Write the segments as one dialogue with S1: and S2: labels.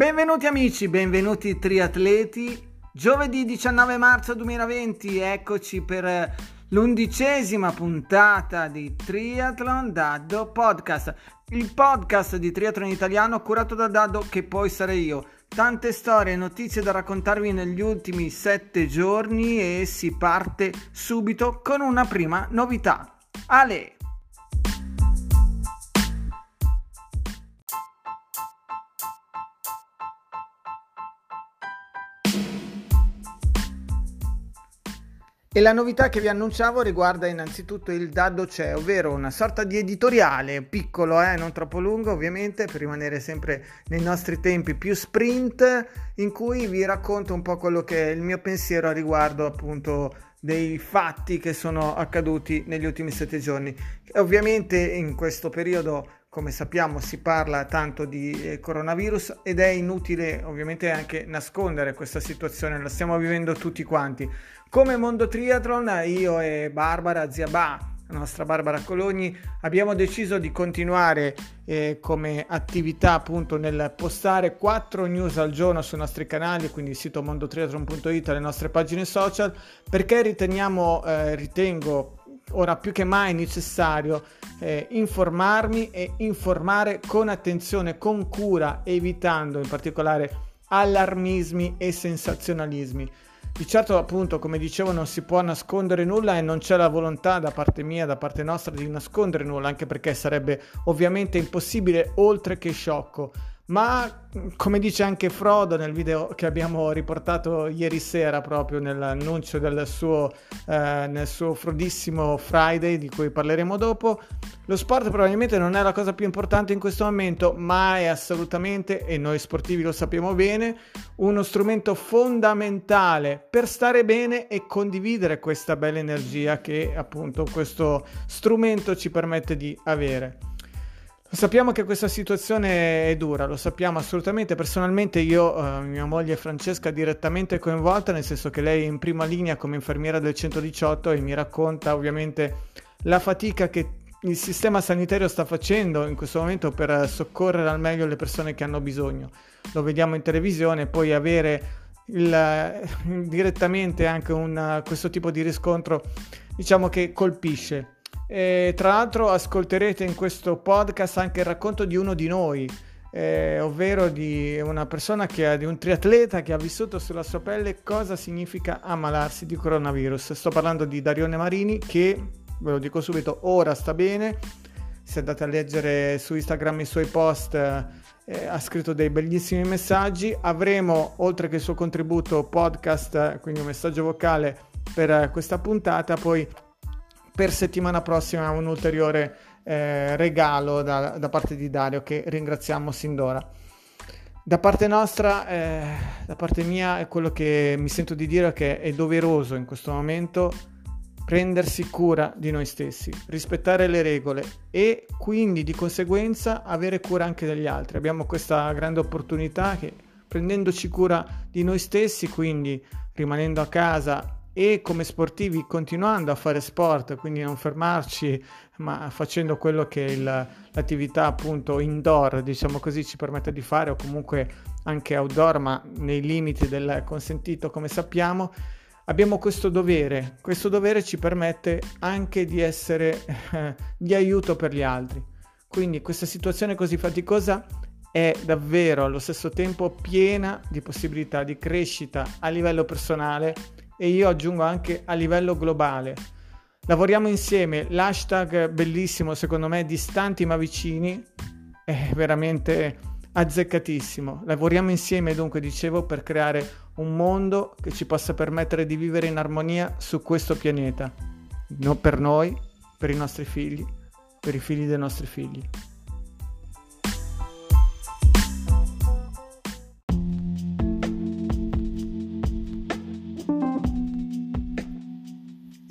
S1: Benvenuti amici, benvenuti triatleti. Giovedì 19 marzo 2020, eccoci per l'undicesima puntata di Triathlon Daddo Podcast, il podcast di triathlon italiano curato da Daddo che poi sarei io. Tante storie e notizie da raccontarvi negli ultimi sette giorni e si parte subito con una prima novità. Ale! E la novità che vi annunciavo riguarda innanzitutto il Daddo C'è, ovvero una sorta di editoriale piccolo, eh, non troppo lungo ovviamente, per rimanere sempre nei nostri tempi più sprint, in cui vi racconto un po' quello che è il mio pensiero a riguardo appunto dei fatti che sono accaduti negli ultimi sette giorni. Ovviamente in questo periodo come sappiamo si parla tanto di eh, coronavirus ed è inutile ovviamente anche nascondere questa situazione, la stiamo vivendo tutti quanti. Come Mondo Triathlon io e Barbara Ziabà la nostra Barbara Cologni, abbiamo deciso di continuare eh, come attività appunto nel postare 4 news al giorno sui nostri canali, quindi il sito mondotriathlon.it, le nostre pagine social, perché riteniamo, eh, ritengo ora più che mai necessario eh, informarmi e informare con attenzione, con cura, evitando in particolare allarmismi e sensazionalismi. Di certo, appunto, come dicevo, non si può nascondere nulla e non c'è la volontà da parte mia, da parte nostra, di nascondere nulla, anche perché sarebbe ovviamente impossibile, oltre che sciocco ma come dice anche Frodo nel video che abbiamo riportato ieri sera proprio nell'annuncio del suo, eh, nel suo frodissimo Friday di cui parleremo dopo, lo sport probabilmente non è la cosa più importante in questo momento, ma è assolutamente, e noi sportivi lo sappiamo bene, uno strumento fondamentale per stare bene e condividere questa bella energia che appunto questo strumento ci permette di avere. Sappiamo che questa situazione è dura, lo sappiamo assolutamente. Personalmente io, eh, mia moglie Francesca, direttamente coinvolta, nel senso che lei è in prima linea come infermiera del 118 e mi racconta ovviamente la fatica che il sistema sanitario sta facendo in questo momento per soccorrere al meglio le persone che hanno bisogno. Lo vediamo in televisione, poi avere il, direttamente anche un, questo tipo di riscontro, diciamo che colpisce e tra l'altro ascolterete in questo podcast anche il racconto di uno di noi, eh, ovvero di una persona che ha, di un triatleta che ha vissuto sulla sua pelle cosa significa ammalarsi di coronavirus. Sto parlando di Darione Marini che, ve lo dico subito, ora sta bene. Se andate a leggere su Instagram i suoi post, eh, ha scritto dei bellissimi messaggi. Avremo, oltre che il suo contributo podcast, quindi un messaggio vocale per questa puntata, poi per settimana prossima un ulteriore eh, regalo da, da, parte di Dario che ringraziamo sin d'ora. Da parte nostra, eh, da parte mia, è quello che mi sento di dire che è doveroso in questo momento prendersi cura di noi stessi, rispettare le regole e quindi di conseguenza avere cura anche degli altri. Abbiamo questa grande opportunità che prendendoci cura di noi stessi, quindi rimanendo a casa e come sportivi continuando a fare sport, quindi non fermarci, ma facendo quello che il, l'attività appunto indoor, diciamo così, ci permette di fare o comunque anche outdoor, ma nei limiti del consentito, come sappiamo, abbiamo questo dovere. Questo dovere ci permette anche di essere eh, di aiuto per gli altri. Quindi questa situazione così faticosa è davvero allo stesso tempo piena di possibilità di crescita a livello personale e io aggiungo anche a livello globale. Lavoriamo insieme, l'hashtag bellissimo secondo me, distanti ma vicini, è veramente azzeccatissimo. Lavoriamo insieme dunque, dicevo, per creare un mondo che ci possa permettere di vivere in armonia su questo pianeta, no, per noi, per i nostri figli, per i figli dei nostri figli.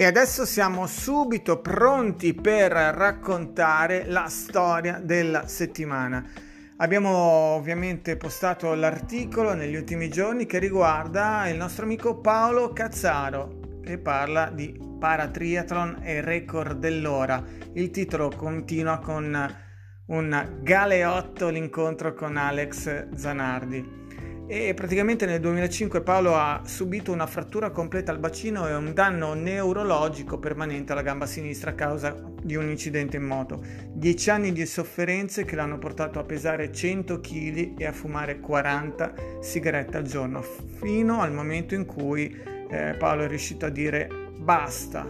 S1: E adesso siamo subito pronti per raccontare la storia della settimana. Abbiamo ovviamente postato l'articolo negli ultimi giorni che riguarda il nostro amico Paolo Cazzaro che parla di paratriathlon e record dell'ora. Il titolo continua con un galeotto l'incontro con Alex Zanardi e praticamente nel 2005 Paolo ha subito una frattura completa al bacino e un danno neurologico permanente alla gamba sinistra a causa di un incidente in moto. Dieci anni di sofferenze che l'hanno portato a pesare 100 kg e a fumare 40 sigarette al giorno, fino al momento in cui eh, Paolo è riuscito a dire basta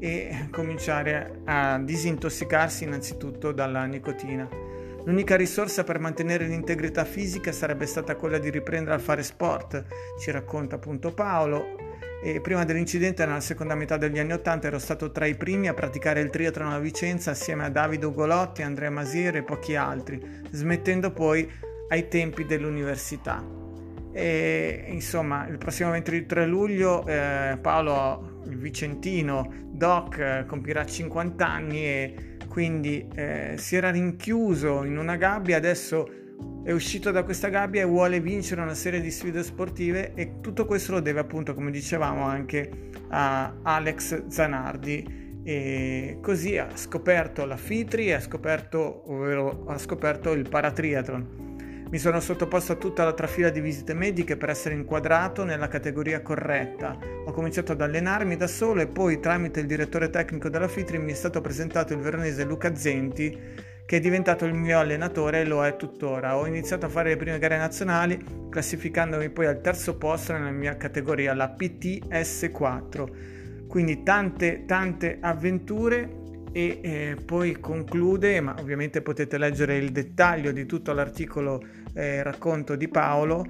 S1: e cominciare a disintossicarsi innanzitutto dalla nicotina. L'unica risorsa per mantenere l'integrità fisica sarebbe stata quella di riprendere a fare sport, ci racconta appunto Paolo. E prima dell'incidente, nella seconda metà degli anni Ottanta, ero stato tra i primi a praticare il triathlon a Vicenza assieme a Davide Ugolotti, Andrea Masiere e pochi altri, smettendo poi ai tempi dell'università. E insomma, il prossimo 23 luglio eh, Paolo, il vicentino Doc, eh, compirà 50 anni e quindi eh, si era rinchiuso in una gabbia, adesso è uscito da questa gabbia e vuole vincere una serie di sfide sportive e tutto questo lo deve appunto, come dicevamo, anche a Alex Zanardi e così ha scoperto la FITRI ha scoperto, ovvero ha scoperto il paratriathlon. Mi sono sottoposto a tutta la trafila di visite mediche per essere inquadrato nella categoria corretta. Ho cominciato ad allenarmi da solo e poi tramite il direttore tecnico della FITRI mi è stato presentato il veronese Luca Zenti che è diventato il mio allenatore e lo è tuttora. Ho iniziato a fare le prime gare nazionali classificandomi poi al terzo posto nella mia categoria, la PTS4. Quindi tante tante avventure e eh, poi conclude, ma ovviamente potete leggere il dettaglio di tutto l'articolo eh, racconto di Paolo,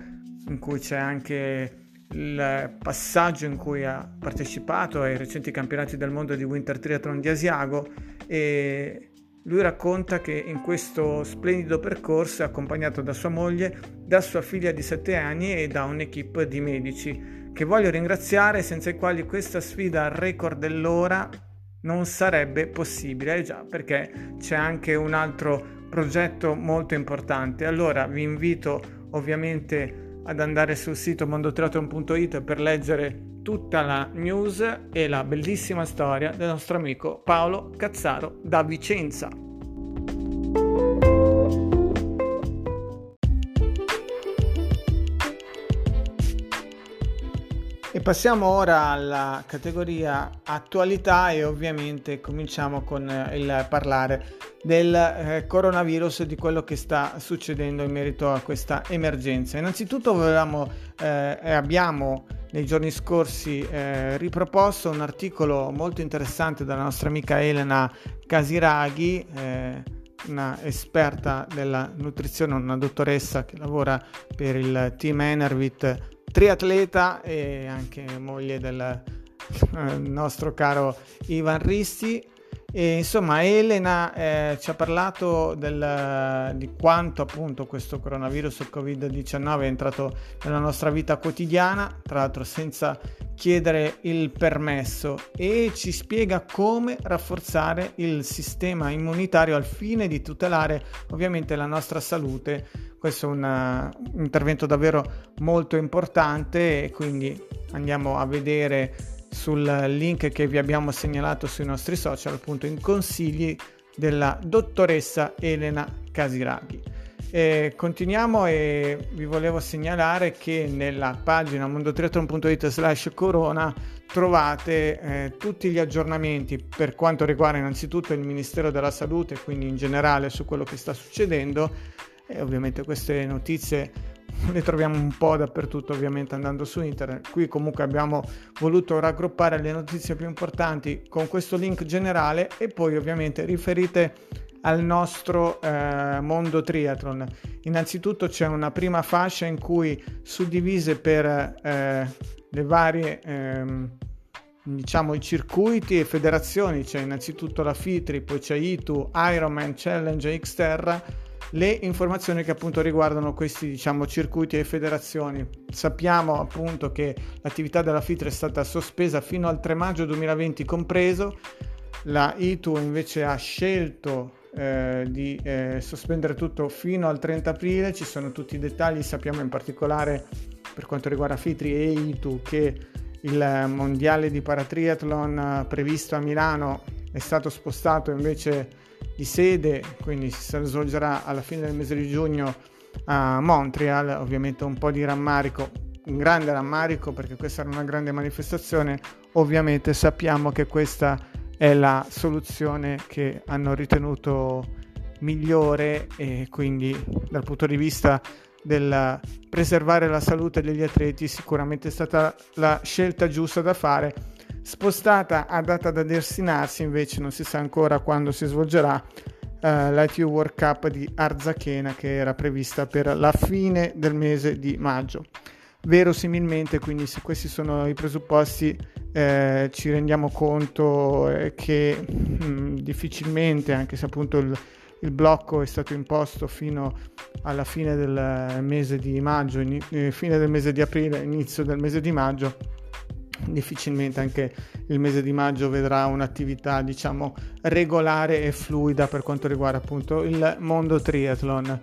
S1: in cui c'è anche il passaggio in cui ha partecipato ai recenti campionati del mondo di Winter Triathlon di Asiago. E lui racconta che in questo splendido percorso è accompagnato da sua moglie, da sua figlia di 7 anni e da un'equipe di medici che voglio ringraziare senza i quali questa sfida al record dell'ora non sarebbe possibile, eh già, perché c'è anche un altro progetto molto importante. Allora vi invito ovviamente ad andare sul sito mondotriathlon.it per leggere tutta la news e la bellissima storia del nostro amico Paolo Cazzaro da Vicenza. E passiamo ora alla categoria attualità e ovviamente cominciamo con eh, il parlare del eh, coronavirus e di quello che sta succedendo in merito a questa emergenza. Innanzitutto volevamo eh, abbiamo nei giorni scorsi eh, riproposto un articolo molto interessante dalla nostra amica Elena Casiraghi, eh, una esperta della nutrizione, una dottoressa che lavora per il team Enervit triatleta e anche moglie del eh, nostro caro Ivan Risti. E insomma, Elena eh, ci ha parlato del, di quanto appunto questo coronavirus, il Covid-19, è entrato nella nostra vita quotidiana, tra l'altro senza chiedere il permesso, e ci spiega come rafforzare il sistema immunitario al fine di tutelare ovviamente la nostra salute. Questo è un, un intervento davvero molto importante e quindi andiamo a vedere sul link che vi abbiamo segnalato sui nostri social, appunto in consigli della dottoressa Elena Casiraghi. E continuiamo e vi volevo segnalare che nella pagina mondotriathlon.it slash corona trovate eh, tutti gli aggiornamenti per quanto riguarda innanzitutto il Ministero della Salute, quindi in generale su quello che sta succedendo e ovviamente queste notizie le troviamo un po' dappertutto ovviamente andando su internet. Qui comunque abbiamo voluto raggruppare le notizie più importanti con questo link generale e poi ovviamente riferite al nostro eh, mondo triathlon. Innanzitutto c'è una prima fascia in cui suddivise per eh, le varie ehm, diciamo i circuiti e federazioni. C'è innanzitutto la FITRI poi c'è ITU Ironman Challenge Xterra le informazioni che appunto riguardano questi diciamo, circuiti e federazioni. Sappiamo appunto che l'attività della FITRE è stata sospesa fino al 3 maggio 2020 compreso, la ITU invece ha scelto eh, di eh, sospendere tutto fino al 30 aprile, ci sono tutti i dettagli, sappiamo in particolare per quanto riguarda FITRI e ITU che il mondiale di paratriathlon previsto a Milano è stato spostato invece di sede, quindi si svolgerà alla fine del mese di giugno a Montreal, ovviamente un po' di rammarico, un grande rammarico perché questa era una grande manifestazione, ovviamente sappiamo che questa è la soluzione che hanno ritenuto migliore e quindi dal punto di vista del preservare la salute degli atleti sicuramente è stata la scelta giusta da fare spostata a data da destinarsi invece non si sa ancora quando si svolgerà eh, l'ITU World Cup di Arzachena che era prevista per la fine del mese di maggio verosimilmente quindi se questi sono i presupposti eh, ci rendiamo conto eh, che mh, mm, difficilmente anche se appunto il il blocco è stato imposto fino alla fine del mese di maggio, in, eh, fine del mese di aprile, inizio del mese di maggio. Difficilmente anche il mese di maggio vedrà un'attività diciamo regolare e fluida per quanto riguarda appunto il mondo triathlon.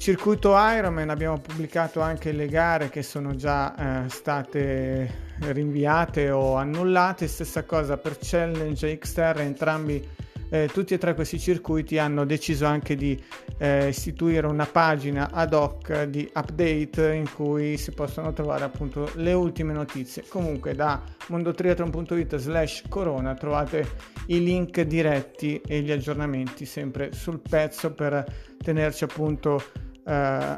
S1: Circuito Ironman abbiamo pubblicato anche le gare che sono già eh, state rinviate o annullate, stessa cosa per Challenge e Xterra, entrambi eh, tutti e tre questi circuiti hanno deciso anche di eh, istituire una pagina ad hoc di update in cui si possono trovare appunto le ultime notizie. Comunque da mondotriathlon.it slash corona trovate i link diretti e gli aggiornamenti sempre sul pezzo per tenerci appunto eh,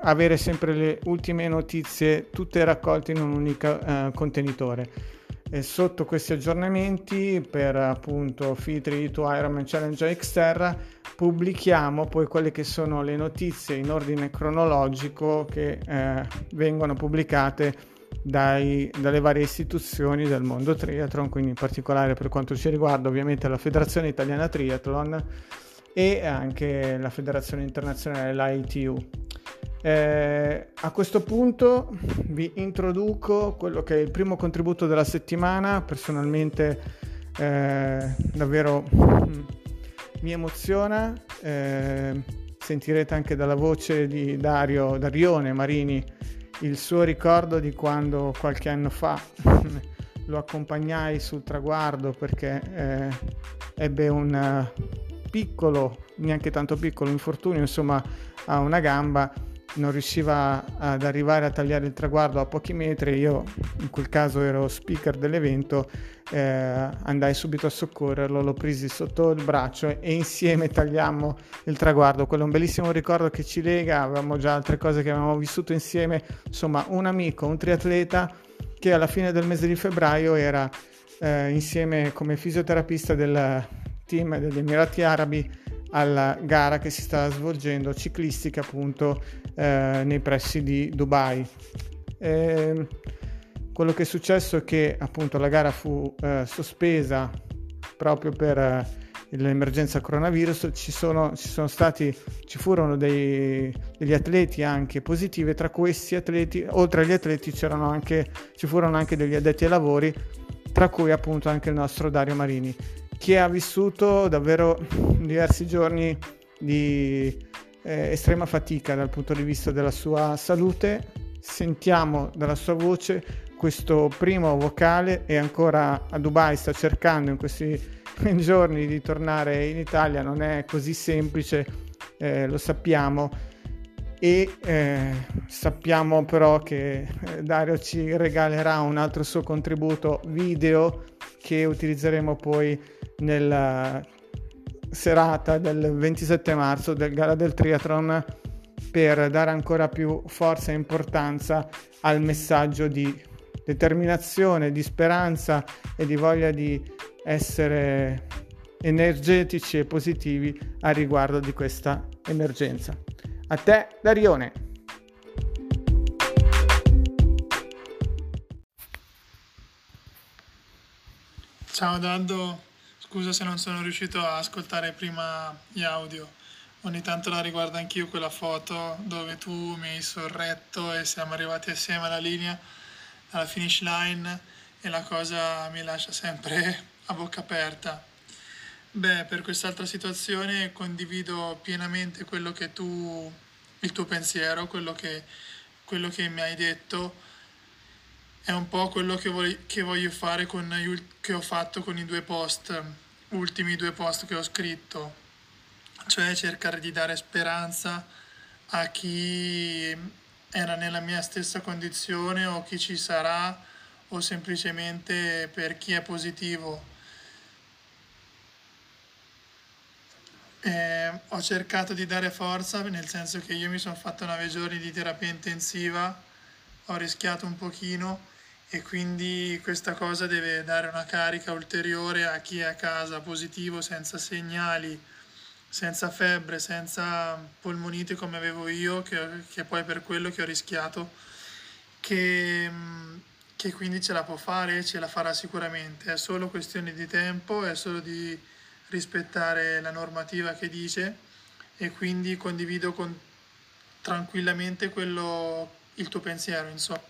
S1: avere sempre le ultime notizie tutte raccolte in un unico eh, contenitore. E sotto questi aggiornamenti per appunto Fitri to Ironman Challenge Xterra pubblichiamo poi quelle che sono le notizie in ordine cronologico che eh, vengono pubblicate dai, dalle varie istituzioni del mondo triathlon, quindi in particolare per quanto ci riguarda ovviamente la Federazione Italiana Triathlon e anche la Federazione Internazionale, l'ITU. Eh, a questo punto vi introduco quello che è il primo contributo della settimana, personalmente eh, davvero mm, mi emoziona, eh, sentirete anche dalla voce di Dario Darione Marini il suo ricordo di quando qualche anno fa lo accompagnai sul traguardo perché eh, ebbe un piccolo, neanche tanto piccolo infortunio, insomma a una gamba non riusciva ad arrivare a tagliare il traguardo a pochi metri, io in quel caso ero speaker dell'evento, eh, andai subito a soccorrerlo, l'ho presi sotto il braccio e insieme tagliammo il traguardo. Quello è un bellissimo ricordo che ci lega, avevamo già altre cose che avevamo vissuto insieme, insomma un amico, un triatleta che alla fine del mese di febbraio era eh, insieme come fisioterapista del team degli Emirati Arabi alla gara che si sta svolgendo ciclistica appunto eh, nei pressi di Dubai. E quello che è successo è che appunto la gara fu eh, sospesa proprio per eh, l'emergenza coronavirus, ci sono, ci sono stati, ci furono dei, degli atleti anche positivi, tra questi atleti, oltre agli atleti anche, ci furono anche degli addetti ai lavori, tra cui appunto anche il nostro Dario Marini che ha vissuto davvero diversi giorni di eh, estrema fatica dal punto di vista della sua salute. Sentiamo dalla sua voce questo primo vocale e ancora a Dubai sta cercando in questi giorni di tornare in Italia, non è così semplice, eh, lo sappiamo e eh, sappiamo però che eh, Dario ci regalerà un altro suo contributo video che utilizzeremo poi nella serata del 27 marzo del Gara del Triathlon per dare ancora più forza e importanza al messaggio di determinazione, di speranza e di voglia di essere energetici e positivi a riguardo di questa emergenza. A te, Darione.
S2: Ciao Daddo, Scusa se non sono riuscito a ascoltare prima gli audio. Ogni tanto la riguardo anch'io quella foto dove tu mi hai sorretto e siamo arrivati assieme alla linea, alla finish line e la cosa mi lascia sempre a bocca aperta. Beh, per quest'altra situazione condivido pienamente quello che tu, il tuo pensiero, quello che, quello che mi hai detto è un po' quello che, voglio, fare con che ho fatto con i due post ultimi due post che ho scritto, cioè cercare di dare speranza a chi era nella mia stessa condizione o chi ci sarà o semplicemente per chi è positivo. Eh, ho cercato di dare forza nel senso che io mi sono fatto nove giorni di terapia intensiva, ho rischiato un pochino e quindi questa cosa deve dare una carica ulteriore a chi è a casa positivo senza segnali senza febbre, senza polmonite come avevo io, che, che poi per quello che ho rischiato, che, che quindi ce la può fare e ce la farà sicuramente. È solo questione di tempo, è solo di rispettare la normativa che dice e quindi condivido con, tranquillamente quello, il tuo pensiero, insomma.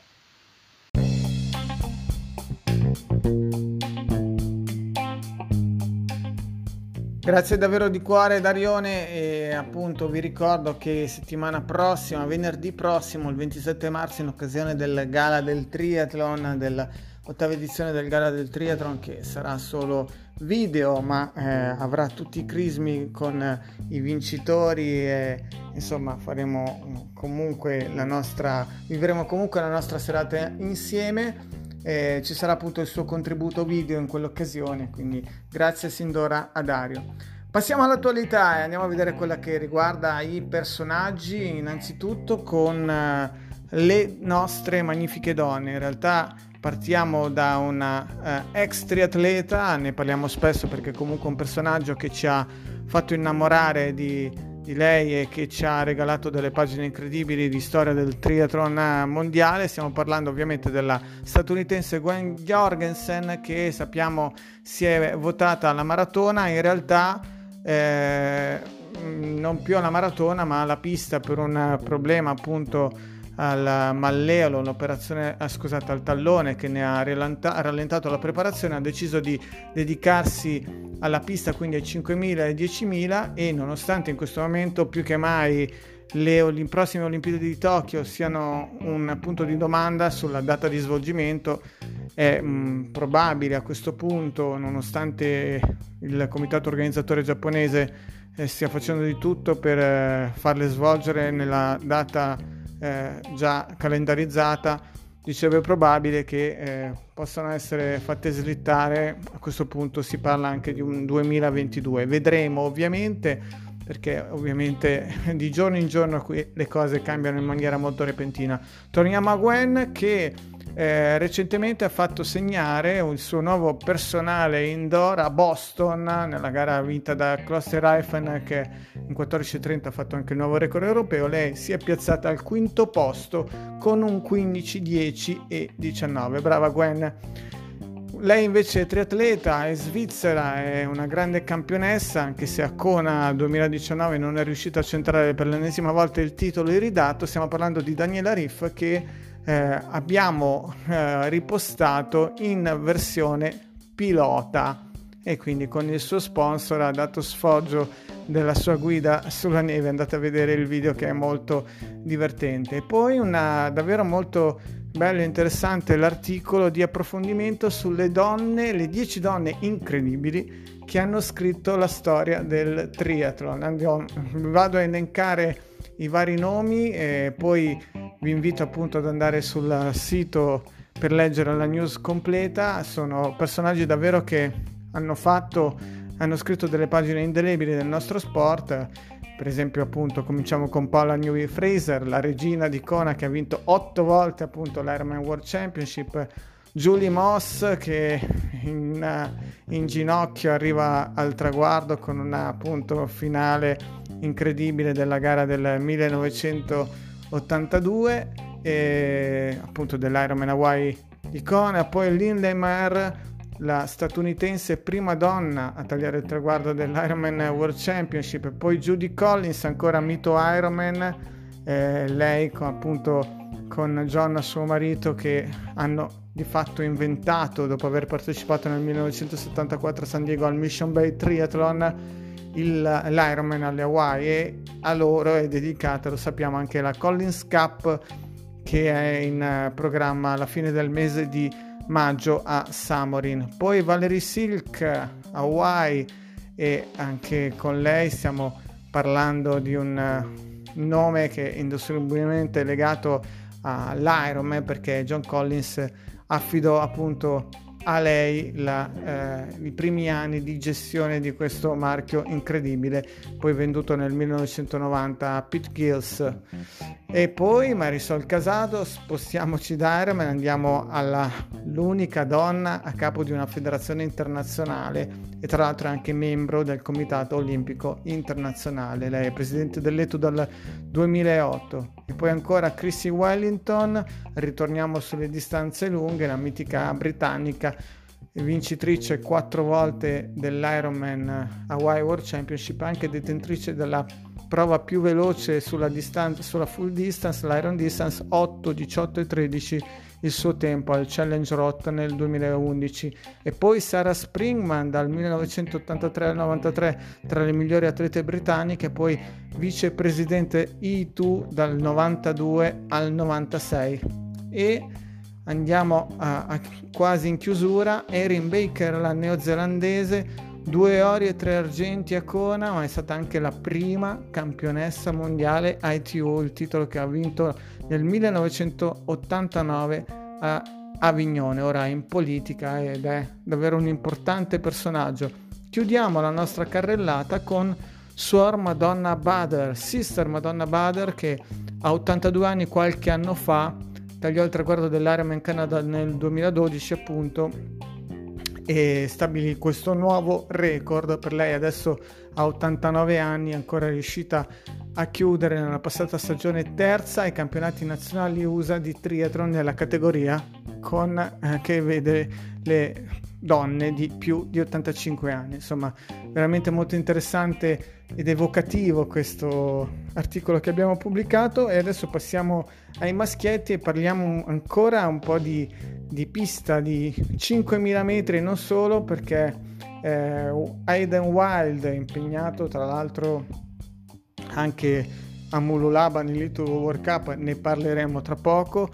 S1: Grazie davvero di cuore Darione e appunto vi ricordo che settimana prossima, venerdì prossimo, il 27 marzo, in occasione del Gala del Triathlon, dell'ottava edizione del Gala del Triathlon che sarà solo video ma eh, avrà tutti i crismi con i vincitori e insomma faremo comunque la nostra, vivremo comunque la nostra serata insieme eh, ci sarà appunto il suo contributo video in quell'occasione, quindi grazie sin d'ora a Dario. Passiamo all'attualità e andiamo a vedere quella che riguarda i personaggi, innanzitutto con uh, le nostre magnifiche donne. In realtà partiamo da una uh, ex triatleta, ne parliamo spesso perché comunque è un personaggio che ci ha fatto innamorare di di lei e che ci ha regalato delle pagine incredibili di storia del triathlon mondiale. Stiamo parlando ovviamente della statunitense Gwen Jorgensen che sappiamo si è votata alla maratona, in realtà eh, non più alla maratona ma alla pista per un problema appunto al malleolo, un'operazione, ah, scusate, al tallone che ne ha rallentato la preparazione, ha deciso di dedicarsi alla pista, quindi ai 5.000 e ai 10.000 e nonostante in questo momento più che mai le, le prossime Olimpiadi di Tokyo siano un punto di domanda sulla data di svolgimento, è mh, mm, probabile a questo punto, nonostante il comitato organizzatore giapponese eh, stia facendo di tutto per eh, farle svolgere nella data eh, già calendarizzata, dicevo è probabile che eh, possano essere fatte slittare, a questo punto si parla anche di un 2022. Vedremo ovviamente perché ovviamente di giorno in giorno qui le cose cambiano in maniera molto repentina. Torniamo a Gwen che eh, recentemente ha fatto segnare il suo nuovo personale indoor a Boston nella gara vinta da Kloster Reifen che in 14.30 ha fatto anche il nuovo record europeo. Lei si è piazzata al quinto posto con un 15, 10 e 19. Brava Gwen. Lei invece è triatleta, è svizzera, è una grande campionessa, anche se a Kona 2019 non è riuscita a centrare per l'ennesima volta il titolo iridato. Stiamo parlando di Daniela Riff che eh, abbiamo eh, ripostato in versione pilota. E quindi con il suo sponsor ha dato sfoggio della sua guida sulla neve. Andate a vedere il video che è molto divertente. E poi una davvero molto bello e interessante l'articolo di approfondimento sulle donne le 10 donne incredibili che hanno scritto la storia del triathlon. Andiamo, vado a elencare i vari nomi e poi vi invito appunto ad andare sul sito per leggere la news completa. Sono personaggi davvero che hanno fatto, hanno scritto delle pagine indelebili del nostro sport. Per esempio, appunto, cominciamo con Paula Newey Fraser, la regina di Kona che ha vinto otto volte appunto l'Ironman World Championship. Julie Moss che in, in, ginocchio arriva al traguardo con una appunto finale incredibile della gara del 1900 82 e appunto dell'Ironman Hawaii di Kona, poi Lindley Maher, la statunitense prima donna a tagliare il traguardo dell'Ironman World Championship, poi Judy Collins, ancora mito Ironman, eh, lei con, appunto con John, suo marito, che hanno di fatto inventato, dopo aver partecipato nel 1974 a San Diego al Mission Bay Triathlon, il, l'Ironman alle Hawaii e a loro è dedicata, lo sappiamo, anche la Collins Cup che è in eh, programma alla fine del mese di maggio a Samorin. Poi Valerie Silk, Hawaii e anche con lei stiamo parlando di un nome che è legato all'Ironman perché John Collins affidò appunto a lei la, eh, i primi anni di gestione di questo marchio incredibile, poi venduto nel 1990 a Pete Gills. E poi Marisol Casado, spostiamoci da Ironman, andiamo all'unica donna a capo di una federazione internazionale e tra l'altro è anche membro del Comitato Olimpico Internazionale. Lei è presidente dell'ETU dal 2008. E poi ancora Chrissy Wellington, ritorniamo sulle distanze lunghe, la mitica britannica vincitrice quattro volte dell'Ironman Hawaii World Championship, anche detentrice della prova più veloce sulla, distanza, sulla full distance, l'Iron Distance 8, 18 e 13 il suo tempo al Challenge Rot nel 2011 e poi Sarah Springman dal 1983 al 93 tra le migliori atlete britanniche poi vicepresidente E2 dal 92 al 96 e andiamo a, a quasi in chiusura Erin Baker la neozelandese due ori e tre argenti a Kona ma è stata anche la prima campionessa mondiale ITU il titolo che ha vinto nel 1989 a Avignone ora in politica ed è davvero un importante personaggio. Chiudiamo la nostra carrellata con Suor Madonna Bader Sister Madonna Bader che a 82 anni qualche anno fa tagliò il traguardo dell'Ironman Canada nel 2012 appunto e stabilì questo nuovo record per lei adesso a 89 anni ancora riuscita a chiudere nella passata stagione terza ai campionati nazionali USA di triathlon nella categoria con, eh, che vede le donne di più di 85 anni. Insomma, veramente molto interessante ed evocativo questo articolo che abbiamo pubblicato e adesso passiamo ai maschietti e parliamo ancora un po' di, di pista di 5.000 metri, non solo perché eh, Aiden Wild impegnato tra l'altro anche a Mululaba nell'Elite World Cup, ne parleremo tra poco,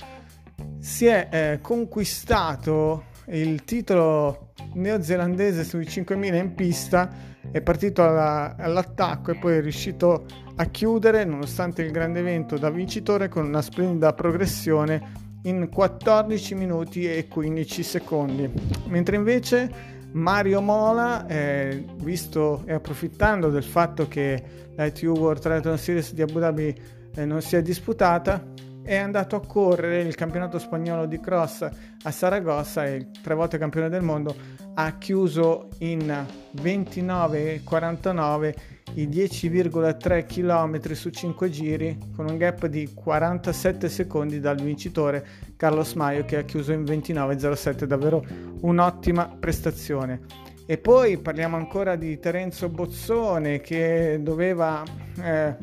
S1: si è eh, conquistato il titolo neozelandese sui 5000 in pista è partito alla, all'attacco e poi è riuscito a chiudere nonostante il grande evento da vincitore con una splendida progressione in 14 minuti e 15 secondi. Mentre invece Mario Mola eh, visto e approfittando del fatto che l'ITU World Triathlon Series di Abu Dhabi eh, non si è disputata è andato a correre il campionato spagnolo di cross a Saragossa e tre volte campione del mondo ha chiuso in 29,49 i 10,3 km su 5 giri con un gap di 47 secondi dal vincitore Carlos Maio che ha chiuso in 29,07 davvero un'ottima prestazione. E poi parliamo ancora di Terenzo Bozzone che doveva eh,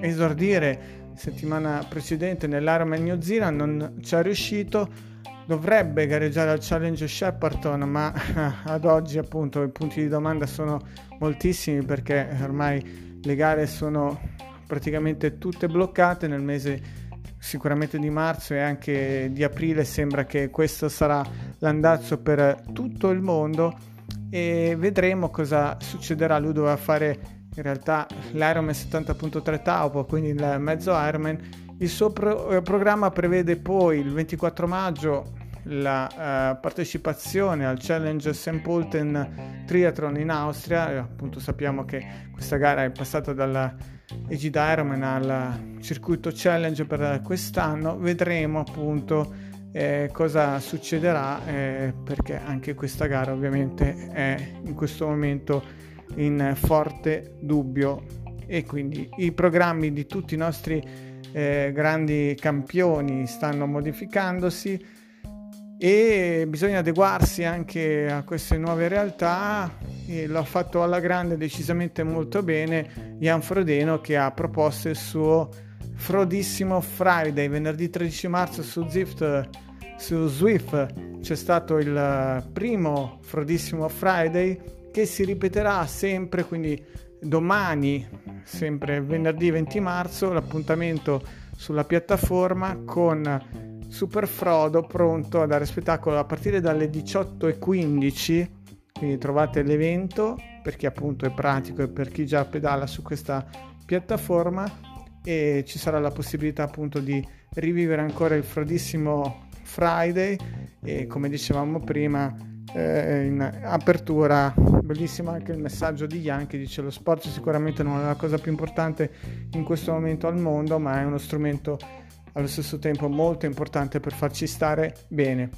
S1: esordire settimana precedente nell'Ironman New Zealand non ci è riuscito dovrebbe gareggiare al Challenge Shepparton ma ad oggi appunto i punti di domanda sono moltissimi perché ormai le gare sono praticamente tutte bloccate. Nel mese sicuramente di marzo e anche di aprile sembra che questo sarà l'andazzo per tutto il mondo. E vedremo cosa succederà. Lui doveva fare in realtà l'Ironman 70.3 Taupo, quindi il mezzo Ironman. Il suo pro- eh, programma prevede poi il 24 maggio la uh, partecipazione al Challenge St. Pölten Triathlon in Austria, appunto sappiamo che questa gara è passata dalla Egida Ironman al circuito Challenge per quest'anno, vedremo appunto eh, cosa succederà eh, perché anche questa gara ovviamente è in questo momento in forte dubbio. E quindi i programmi di tutti i nostri eh, grandi campioni stanno modificandosi e bisogna adeguarsi anche a queste nuove realtà e l'ha fatto alla grande decisamente molto bene Jan Frodeno che ha proposto il suo Frodissimo Friday venerdì 13 marzo su Zift su Swift c'è stato il primo Frodissimo Friday che si ripeterà sempre, quindi domani, sempre venerdì 20 marzo, l'appuntamento sulla piattaforma con Super Frodo pronto a dare spettacolo a partire dalle 18.15 quindi trovate l'evento per chi appunto è pratico e per chi già pedala su questa piattaforma. E ci sarà la possibilità appunto di rivivere ancora il freddissimo Friday. E come dicevamo prima eh, in apertura bellissimo anche il messaggio di Yankee dice lo sport sicuramente non è la cosa più importante in questo momento al mondo ma è uno strumento allo stesso tempo molto importante per farci stare bene.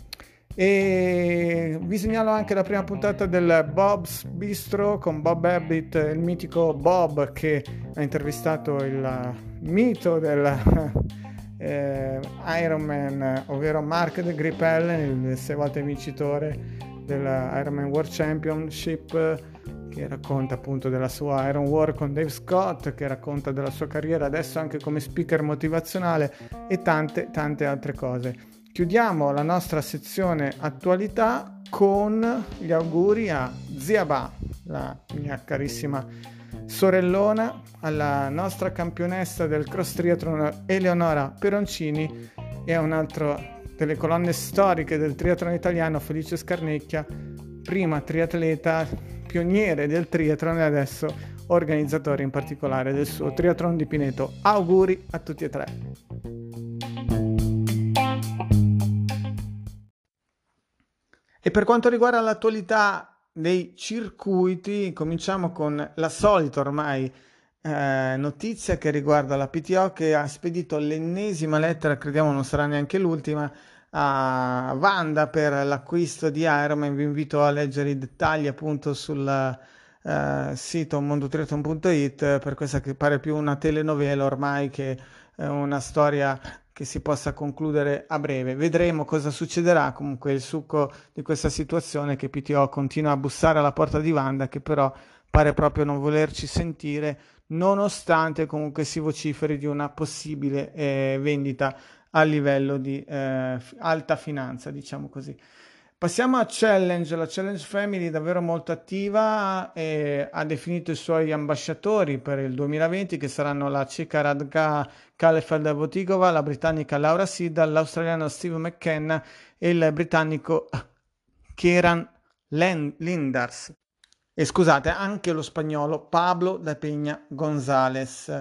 S1: E vi segnalo anche la prima puntata del Bob's Bistro con Bob Abbott, il mitico Bob che ha intervistato il mito del eh, Ironman, ovvero Mark de Gripel, il sei volte vincitore dell'Ironman World Championship che racconta appunto della sua Iron War con Dave Scott, che racconta della sua carriera adesso anche come speaker motivazionale e tante tante altre cose. Chiudiamo la nostra sezione attualità con gli auguri a Zia Ba, la mia carissima sorellona, alla nostra campionessa del cross triathlon Eleonora Peroncini e a un altro delle colonne storiche del triathlon italiano Felice Scarnecchia, prima triatleta, pioniere del triathlon e adesso organizzatore in particolare del suo triathlon di Pineto. Auguri a tutti e tre. E per quanto riguarda l'attualità dei circuiti, cominciamo con la solita ormai eh, notizia che riguarda la PTO che ha spedito l'ennesima lettera, crediamo non sarà neanche l'ultima, a Vanda per l'acquisto di Ironman. Vi invito a leggere i dettagli appunto sul eh, sito mondotriathlon.it per questa che pare più una telenovela ormai che una storia che si possa concludere a breve. Vedremo cosa succederà. Comunque il succo di questa situazione è che PTO continua a bussare alla porta di Wanda che però pare proprio non volerci sentire nonostante comunque si vociferi di una possibile eh, vendita a livello di eh, alta finanza, diciamo così. Passiamo a Challenge, la Challenge Family è davvero molto attiva e ha definito i suoi ambasciatori per il 2020 che saranno la ceca Radka Kalefeld Votigova, la britannica Laura Sida, l'australiano Steve McKenna e il britannico Kieran Lindars. E scusate, anche lo spagnolo Pablo da Peña González.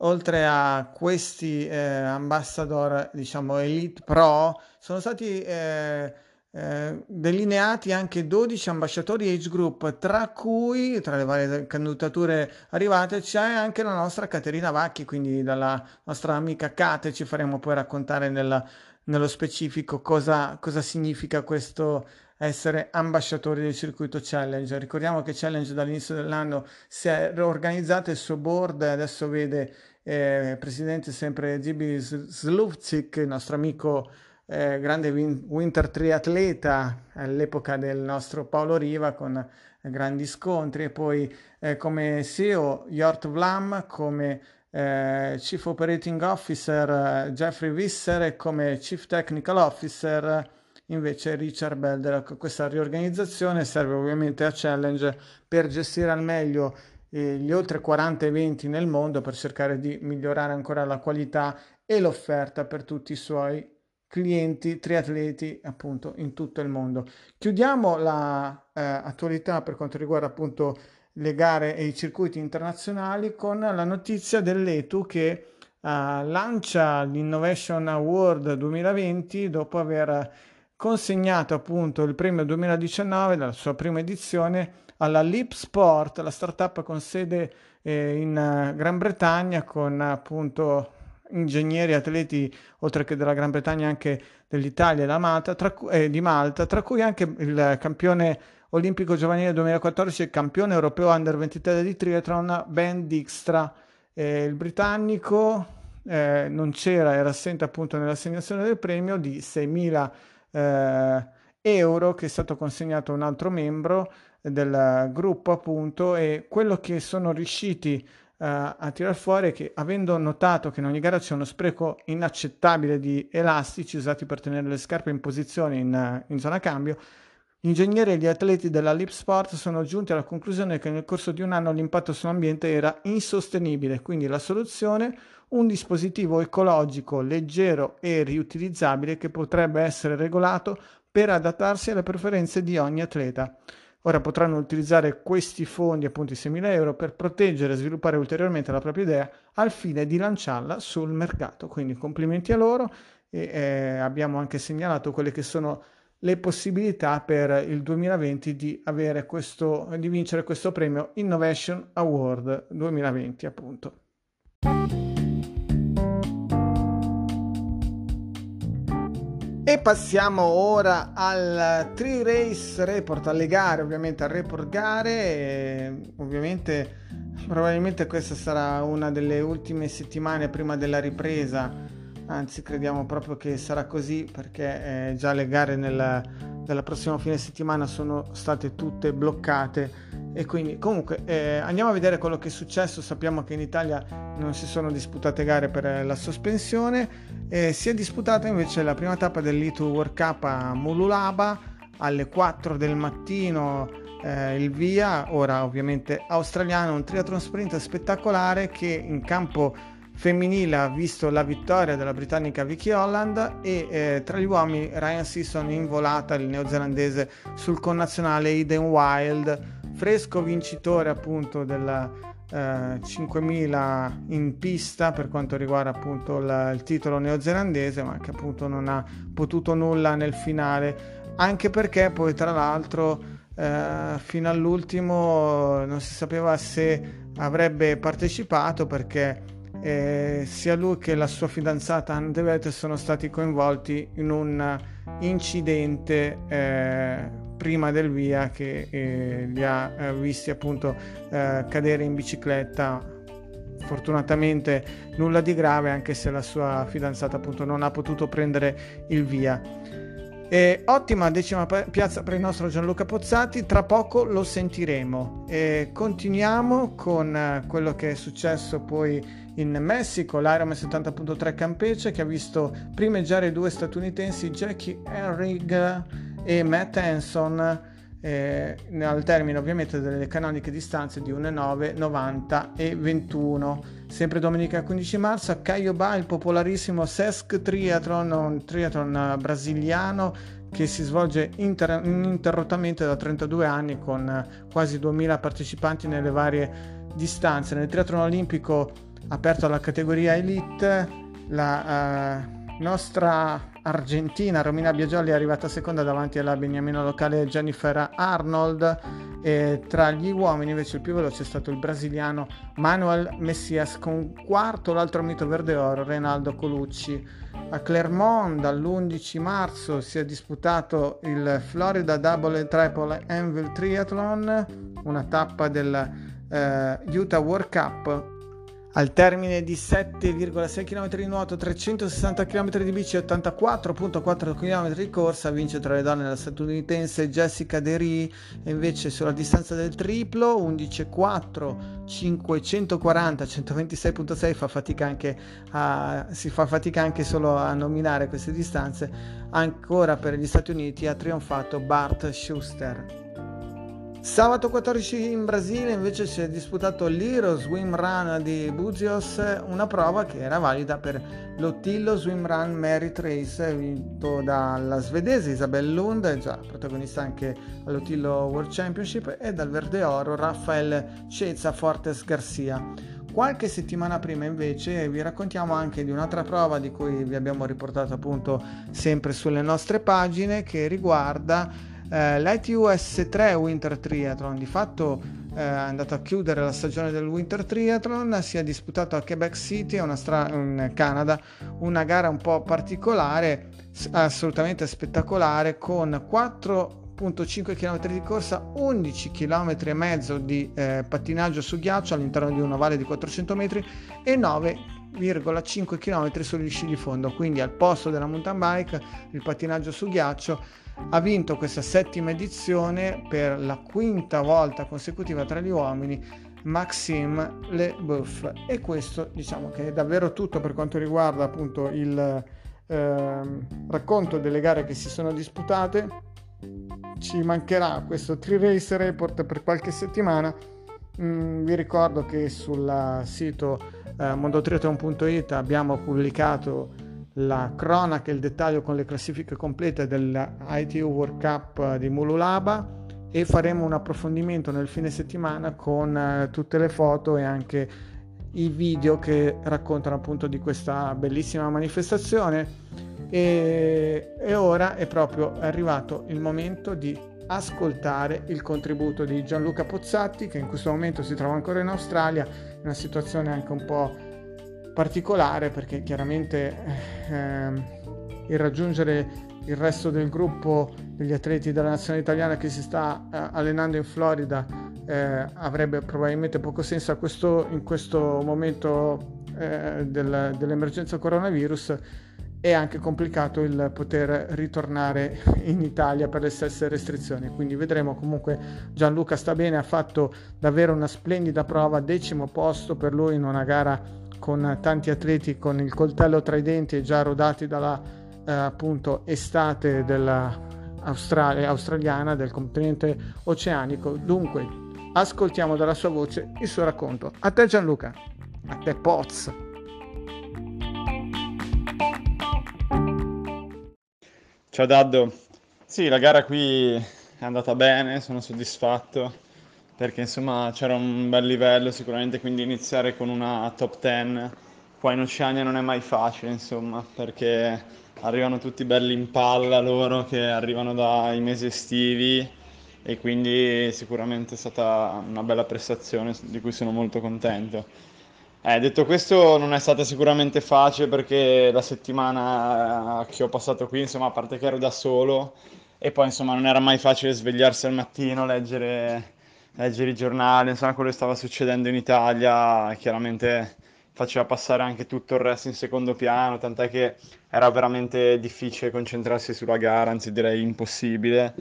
S1: Oltre a questi eh, ambassador, diciamo Elite Pro, sono stati eh, eh, delineati anche 12 ambasciatori age group, tra cui, tra le varie candidature arrivate, c'è anche la nostra Caterina Vacchi, quindi dalla nostra amica Kate. Ci faremo poi raccontare nella, nello specifico cosa, cosa significa questo essere ambasciatori del circuito Challenge. Ricordiamo che Challenge dall'inizio dell'anno si è riorganizzato il suo board adesso vede eh, presidente sempre Gibi Sluvcik, il nostro amico eh, grande win- winter triatleta all'epoca del nostro Paolo Riva con grandi scontri e poi eh, come CEO Jort Vlam, come eh, Chief Operating Officer Jeffrey Visser e come Chief Technical Officer invece Richard Belder. Questa riorganizzazione serve ovviamente a Challenge per gestire al meglio eh, gli oltre 40 eventi nel mondo per cercare di migliorare ancora la qualità e l'offerta per tutti i suoi clienti triatleti appunto in tutto il mondo. Chiudiamo l'attualità eh, per quanto riguarda appunto le gare e i circuiti internazionali con la notizia dell'ETU che eh, lancia l'Innovation Award 2020 dopo aver consegnato appunto il premio 2019 dalla sua prima edizione alla Leap Sport, la startup con sede eh, in uh, Gran Bretagna con appunto ingegneri atleti, oltre che della Gran Bretagna, anche dell'Italia e Malta, tra, eh, di Malta, tra cui anche il campione olimpico giovanile 2014 e campione europeo under 23 di triathlon Ben Dijkstra. Eh, il britannico eh, non c'era, era assente appunto nell'assegnazione del premio di 6.000 eh, euro che è stato consegnato a un altro membro del gruppo appunto e quello che sono riusciti uh, a tirar fuori che avendo notato che in ogni gara c'è uno spreco inaccettabile di elastici usati per tenere le scarpe in posizione in, in zona cambio, gli ingegneri e gli atleti della Lip Sport sono giunti alla conclusione che nel corso di un anno l'impatto sull'ambiente era insostenibile, quindi la soluzione un dispositivo ecologico, leggero e riutilizzabile che potrebbe essere regolato per adattarsi alle preferenze di ogni atleta. ora potranno utilizzare questi fondi, appunto i 6.000 euro, per proteggere e sviluppare ulteriormente la propria idea al fine di lanciarla sul mercato. Quindi complimenti a loro e eh, abbiamo anche segnalato quelle che sono le possibilità per il 2020 di, questo, di vincere questo premio Innovation Award 2020 appunto. E passiamo ora al Tree Race Report, alle gare, ovviamente al report gare. Ovviamente probabilmente questa sarà una delle ultime settimane prima della ripresa anzi crediamo proprio che sarà così perché eh, già le gare nel, della prossima fine settimana sono state tutte bloccate e quindi comunque eh, andiamo a vedere quello che è successo. Sappiamo che in Italia non si sono disputate gare per la sospensione. Eh, si è disputata invece la prima tappa dell'E2 World Cup a Mululaba alle 4 del mattino eh, il via. Ora ovviamente australiano un triathlon sprint spettacolare che in campo femminile ha visto la vittoria della britannica Vicky Holland e eh, tra gli uomini Ryan Season in volata, il neozelandese sul connazionale Eden Wild, fresco vincitore appunto della eh, 5000 in pista per quanto riguarda appunto la, il titolo neozelandese, ma che appunto non ha potuto nulla nel finale, anche perché poi tra l'altro eh, fino all'ultimo non si sapeva se avrebbe partecipato perché eh, sia lui che la sua fidanzata Anne DeVete sono stati coinvolti in un incidente eh, prima del via che eh, li ha eh, visti appunto eh, cadere in bicicletta fortunatamente nulla di grave anche se la sua fidanzata appunto non ha potuto prendere il via e ottima decima piazza per il nostro Gianluca Pozzati, tra poco lo sentiremo. E continuiamo con eh, quello che è successo poi in Messico, l'Ironman 70.3 Campeche che ha visto primeggiare due statunitensi Jackie Henrig e Matt Hanson eh, al termine ovviamente delle canoniche distanze di 1,9, 90 e 21. Sempre domenica 15 marzo a Caiobá il popolarissimo Sesc Triathlon, un triathlon brasiliano che si svolge inter- ininterrottamente da 32 anni con quasi 2000 partecipanti nelle varie distanze. Nel triathlon olimpico aperto alla categoria Elite, la uh, nostra argentina Romina Biagioli è arrivata seconda davanti alla beniamino locale Jennifer Arnold. E tra gli uomini invece il più veloce è stato il brasiliano Manuel Messias con quarto l'altro mito verde oro Renaldo Colucci. A Clermont dall'11 marzo si è disputato il Florida Double e Triple Anvil Triathlon una tappa del uh, Utah World Cup al termine di 7,6 km di nuoto, 360 km di bici e 84,4 km di corsa, vince tra le donne la statunitense Jessica Derry e invece sulla distanza del triplo 11,4, 540, 126,6 fa fatica anche a, si fa fatica anche solo a nominare queste distanze. Ancora per gli Stati Uniti ha trionfato Bart Schuster. Sabato 14 in Brasile invece si è disputato l'Hero Swim Run di Buzios, una prova che era valida per l'Ottillo Swim Run Merit Race vinto dalla svedese Isabel Lund, già protagonista anche all'Ottillo World Championship, e dal verde oro Rafael Cezza Fortes Garcia. Qualche settimana prima invece vi raccontiamo anche di un'altra prova di cui vi abbiamo riportato appunto sempre sulle nostre pagine che riguarda eh, L'ITUS 3 Winter Triathlon di fatto eh, è andato a chiudere la stagione del Winter Triathlon, si è disputato a Quebec City, stra- in Canada, una gara un po' particolare, assolutamente spettacolare, con 4.5 km di corsa, 11 km e mezzo di eh, pattinaggio su ghiaccio all'interno di una valle di 400 metri e 9,5 km sugli sci di fondo, quindi al posto della mountain bike, il pattinaggio su ghiaccio ha vinto questa settima edizione per la quinta volta consecutiva tra gli uomini Maxime Leboeuf. E questo diciamo che è davvero tutto per quanto riguarda appunto il eh, racconto delle gare che si sono disputate. Ci mancherà questo tri race report per qualche settimana. Mm, vi ricordo che sul sito eh, mondotriathlon.it abbiamo pubblicato la cronaca e il dettaglio con le classifiche complete dell'ITU World Cup di Mululaba e faremo un approfondimento nel fine settimana con eh, tutte le foto e anche i video che raccontano appunto di questa bellissima manifestazione. E, e ora è proprio arrivato il momento di ascoltare il contributo di Gianluca Pozzatti che in questo momento si trova ancora in Australia in una situazione anche un po' particolare perché chiaramente eh, il raggiungere il resto del gruppo degli atleti della nazionale italiana che si sta eh, allenando in Florida eh, avrebbe probabilmente poco senso questo, in questo momento eh, del, dell'emergenza coronavirus. È anche complicato il poter ritornare in Italia per le stesse restrizioni. Quindi vedremo. Comunque Gianluca sta bene ha fatto davvero una splendida prova decimo posto per lui in una gara con tanti atleti con il coltello tra i denti già rodati dalla eh, appunto estate dell'Australia australiana del continente oceanico. Dunque, ascoltiamo dalla sua voce il suo racconto. A te Gianluca, a te Poz.
S3: Ciao Daddo, sì la gara qui è andata bene, sono soddisfatto perché insomma c'era un bel livello sicuramente, quindi iniziare con una top 10 qua in Oceania non è mai facile insomma perché arrivano tutti belli in palla loro che arrivano dai mesi estivi e quindi sicuramente è stata una bella prestazione di cui sono molto contento. Eh, detto questo non è stata sicuramente facile perché la settimana che ho passato qui, insomma, a parte che ero da solo e poi insomma non era mai facile svegliarsi al mattino, leggere, leggere i giornali, insomma quello che stava succedendo in Italia, chiaramente faceva passare anche tutto il resto in secondo piano, tant'è che era veramente difficile concentrarsi sulla gara, anzi direi impossibile.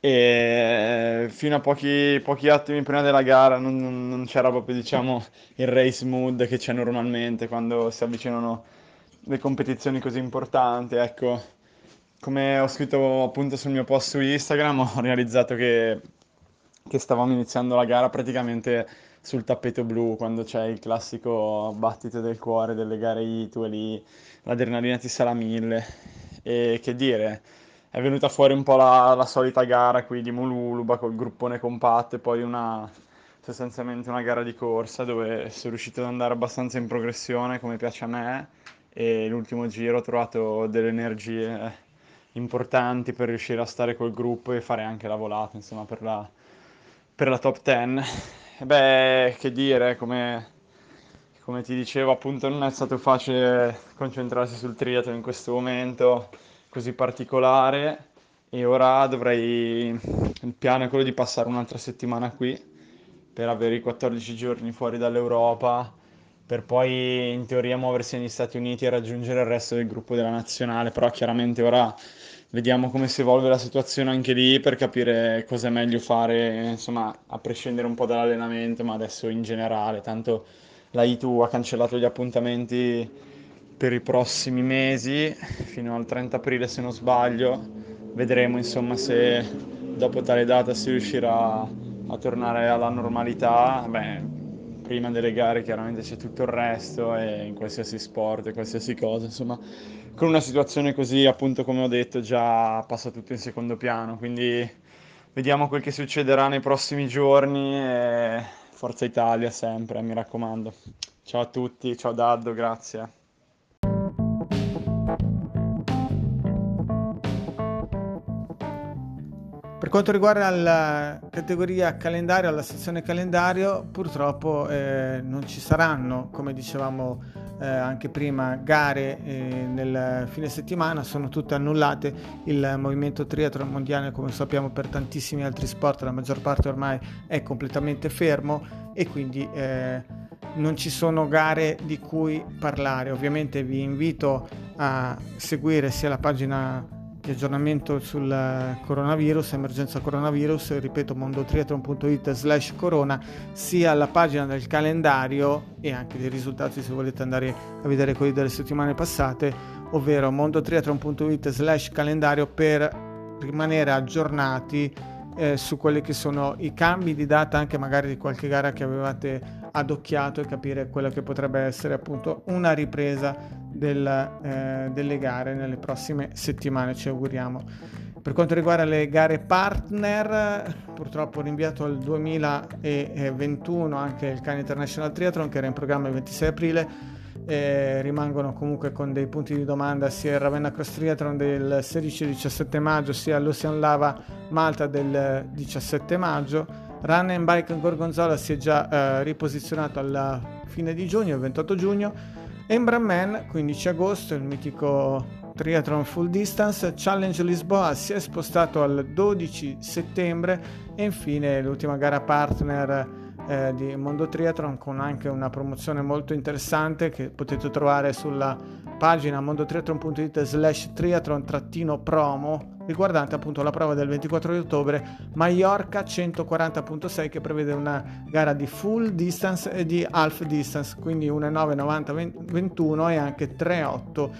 S3: E fino a pochi, pochi attimi prima della gara non, non c'era proprio diciamo, il race mood che c'è normalmente quando si avvicinano le competizioni così importanti. Ecco, come ho scritto appunto sul mio post su Instagram, ho realizzato che, che stavamo iniziando la gara praticamente sul tappeto blu quando c'è il classico battito del cuore delle gare ITU e lì l'adrenalina ti a mille. E che dire, è venuta fuori un po' la, la solita gara qui di Mululuba col gruppone compatto e poi una, sostanzialmente una gara di corsa dove sono riuscito ad andare abbastanza in progressione come piace a me e l'ultimo giro ho trovato delle energie importanti per riuscire a stare col gruppo e fare anche la volata insomma per la, per la top 10 Beh, che dire, come, come ti dicevo, appunto non è stato facile concentrarsi sul triathlon in questo momento così particolare e ora dovrei, il piano è quello di passare un'altra settimana qui per avere i 14 giorni fuori dall'Europa, per poi in teoria muoversi negli Stati Uniti e raggiungere il resto del gruppo della nazionale, però chiaramente ora vediamo come si evolve la situazione anche lì per capire cosa è meglio fare, insomma, a prescindere un po' dall'allenamento, ma adesso in generale, tanto la ITU ha cancellato gli appuntamenti per i prossimi mesi, fino al 30 aprile se non sbaglio, vedremo insomma se dopo tale data si riuscirà a tornare alla normalità. Beh, prima delle gare chiaramente c'è tutto il resto e in qualsiasi sport e qualsiasi cosa, insomma, con una situazione così appunto come ho detto già passa tutto in secondo piano, quindi vediamo quel che succederà nei prossimi giorni e Forza Italia sempre, mi raccomando. Ciao a tutti, ciao Daddo, grazie.
S1: Per quanto riguarda la categoria calendario, la sezione calendario, purtroppo eh, non ci saranno, come dicevamo eh, anche prima, gare eh, nel fine settimana, sono tutte annullate. Il movimento triathlon mondiale, come sappiamo per tantissimi altri sport, la maggior parte ormai è completamente fermo e quindi eh, non ci sono gare di cui parlare. Ovviamente vi invito a seguire sia la pagina di aggiornamento sul coronavirus, emergenza coronavirus, ripeto mondotriathlon.it slash corona, sia la pagina del calendario e anche dei risultati se volete andare a vedere quelli delle settimane passate, ovvero mondotriathlon.it slash calendario per rimanere aggiornati eh, su quelli che sono i cambi di data anche magari di qualche gara che avevate adocchiato e capire quella che potrebbe essere appunto una ripresa del, eh, delle gare nelle prossime settimane ci auguriamo Per quanto riguarda le gare partner, purtroppo rinviato al 2021 anche il Cane International Triathlon che era in programma il 26 aprile. Eh, rimangono comunque con dei punti di domanda sia il Ravenna Cross Triathlon del 16 17 maggio sia l'Ocean Lava Malta del 17 maggio. Run and Bike Gorgonzola si è già eh, riposizionato alla fine di giugno, il 28 giugno. Embra Man, 15 agosto, il mitico Triathlon Full Distance, Challenge Lisboa si è spostato al 12 settembre. E infine l'ultima gara partner eh, di Mondo Triathlon con anche una promozione molto interessante che potete trovare sulla pagina mondotriathlon.it slash triathlon-promo riguardante appunto la prova del 24 di ottobre Mallorca 140.6 che prevede una gara di full distance e di half distance quindi 1,9 90 21 e anche 3,8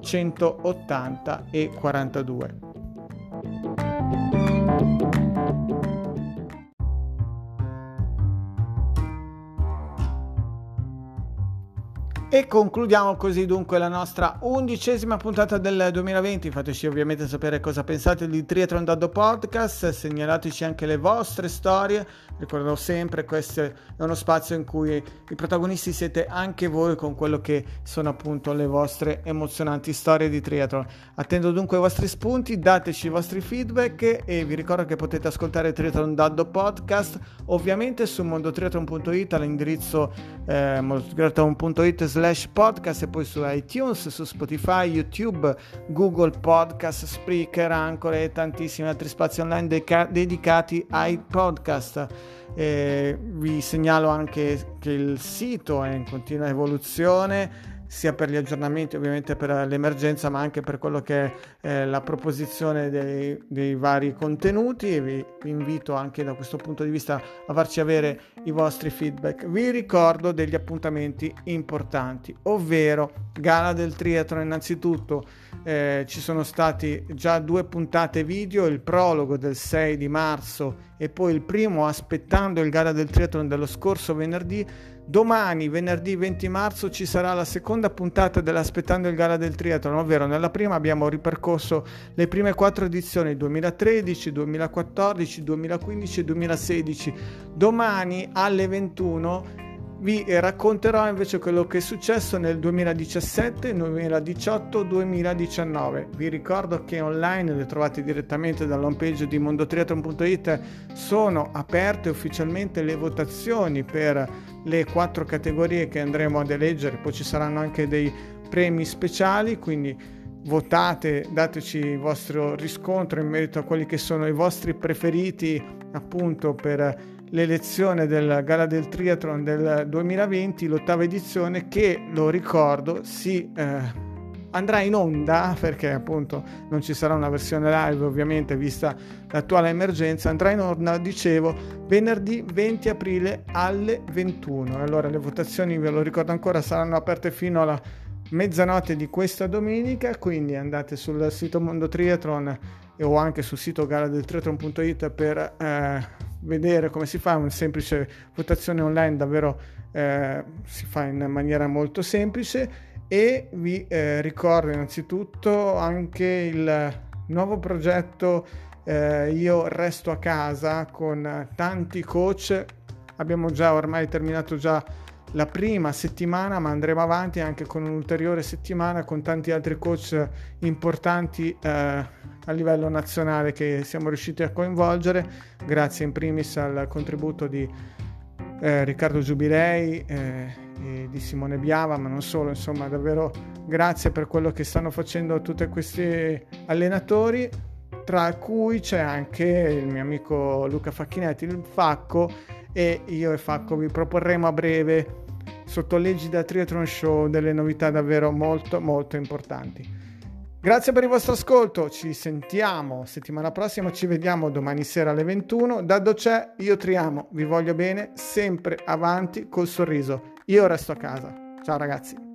S1: 180 e 42. E concludiamo così dunque la nostra undicesima puntata del 2020. Fateci ovviamente sapere cosa pensate di Triathlon Daddo Podcast, segnalateci anche le vostre storie. Ricordo sempre, questo è uno spazio in cui i protagonisti siete anche voi con quello che sono appunto le vostre emozionanti storie di triathlon. Attendo dunque i vostri spunti, dateci i vostri feedback e vi ricordo che potete ascoltare Triathlon Daddo Podcast ovviamente su mondotriathlon.it all'indirizzo eh, mondotriathlon.it slash podcast e poi su iTunes, su Spotify, YouTube, Google Podcast, Spreaker, Anchor e tantissimi altri spazi online deca- dedicati ai podcast. Eh, vi segnalo anche che il sito è in continua evoluzione sia per gli aggiornamenti ovviamente per l'emergenza ma anche per quello che è eh, la proposizione dei, dei, vari contenuti e vi, vi, invito anche da questo punto di vista a farci avere i vostri feedback. Vi ricordo degli appuntamenti importanti, ovvero Gala del Triathlon innanzitutto eh, ci sono stati già due puntate video, il prologo del 6 di marzo e poi il primo aspettando il Gala del Triathlon dello scorso venerdì Domani, venerdì 20 marzo, ci sarà la seconda puntata dell'Aspettando il Gala del Triathlon, ovvero nella prima abbiamo ripercorso le prime quattro edizioni 2013, 2014, 2015 e 2016. Domani alle 21 vi racconterò invece quello che è successo nel 2017, 2018, 2019. Vi ricordo che online le trovate direttamente dall'home page di mondotriathlon.it. Sono aperte ufficialmente le votazioni per le quattro categorie che andremo ad eleggere, poi ci saranno anche dei premi speciali, quindi votate, dateci il vostro riscontro in merito a quelli che sono i vostri preferiti appunto per l'elezione del Gala del Triathlon del 2020, l'ottava edizione, che lo ricordo si eh, andrà in onda perché appunto non ci sarà una versione live ovviamente vista l'attuale emergenza andrà in onda dicevo venerdì 20 aprile alle 21 allora le votazioni ve lo ricordo ancora saranno aperte fino alla mezzanotte di questa domenica quindi andate sul sito Mondo Triathlon o anche sul sito galadeltriathlon.it per eh, vedere come si fa una semplice votazione online davvero eh, si fa in maniera molto semplice. E vi eh, ricordo innanzitutto anche il nuovo progetto eh, Io resto a casa con tanti coach. Abbiamo già ormai terminato già la prima settimana, ma andremo avanti anche con un'ulteriore settimana con tanti altri coach importanti eh, a livello nazionale che siamo riusciti a coinvolgere, grazie in primis al contributo di eh, Riccardo Giubilei eh, e di Simone Biava, ma non solo, insomma, davvero grazie per quello che stanno facendo tutti questi allenatori, tra cui c'è anche il mio amico Luca Facchinetti, il Facco, e io e Facco vi proporremo a breve sotto l'egida Triathlon Show delle novità davvero molto molto importanti. Grazie per il vostro ascolto, ci sentiamo settimana prossima, ci vediamo domani sera alle 21. Daddo c'è, io triamo, vi voglio bene, sempre avanti col sorriso. Io resto a casa. Ciao ragazzi.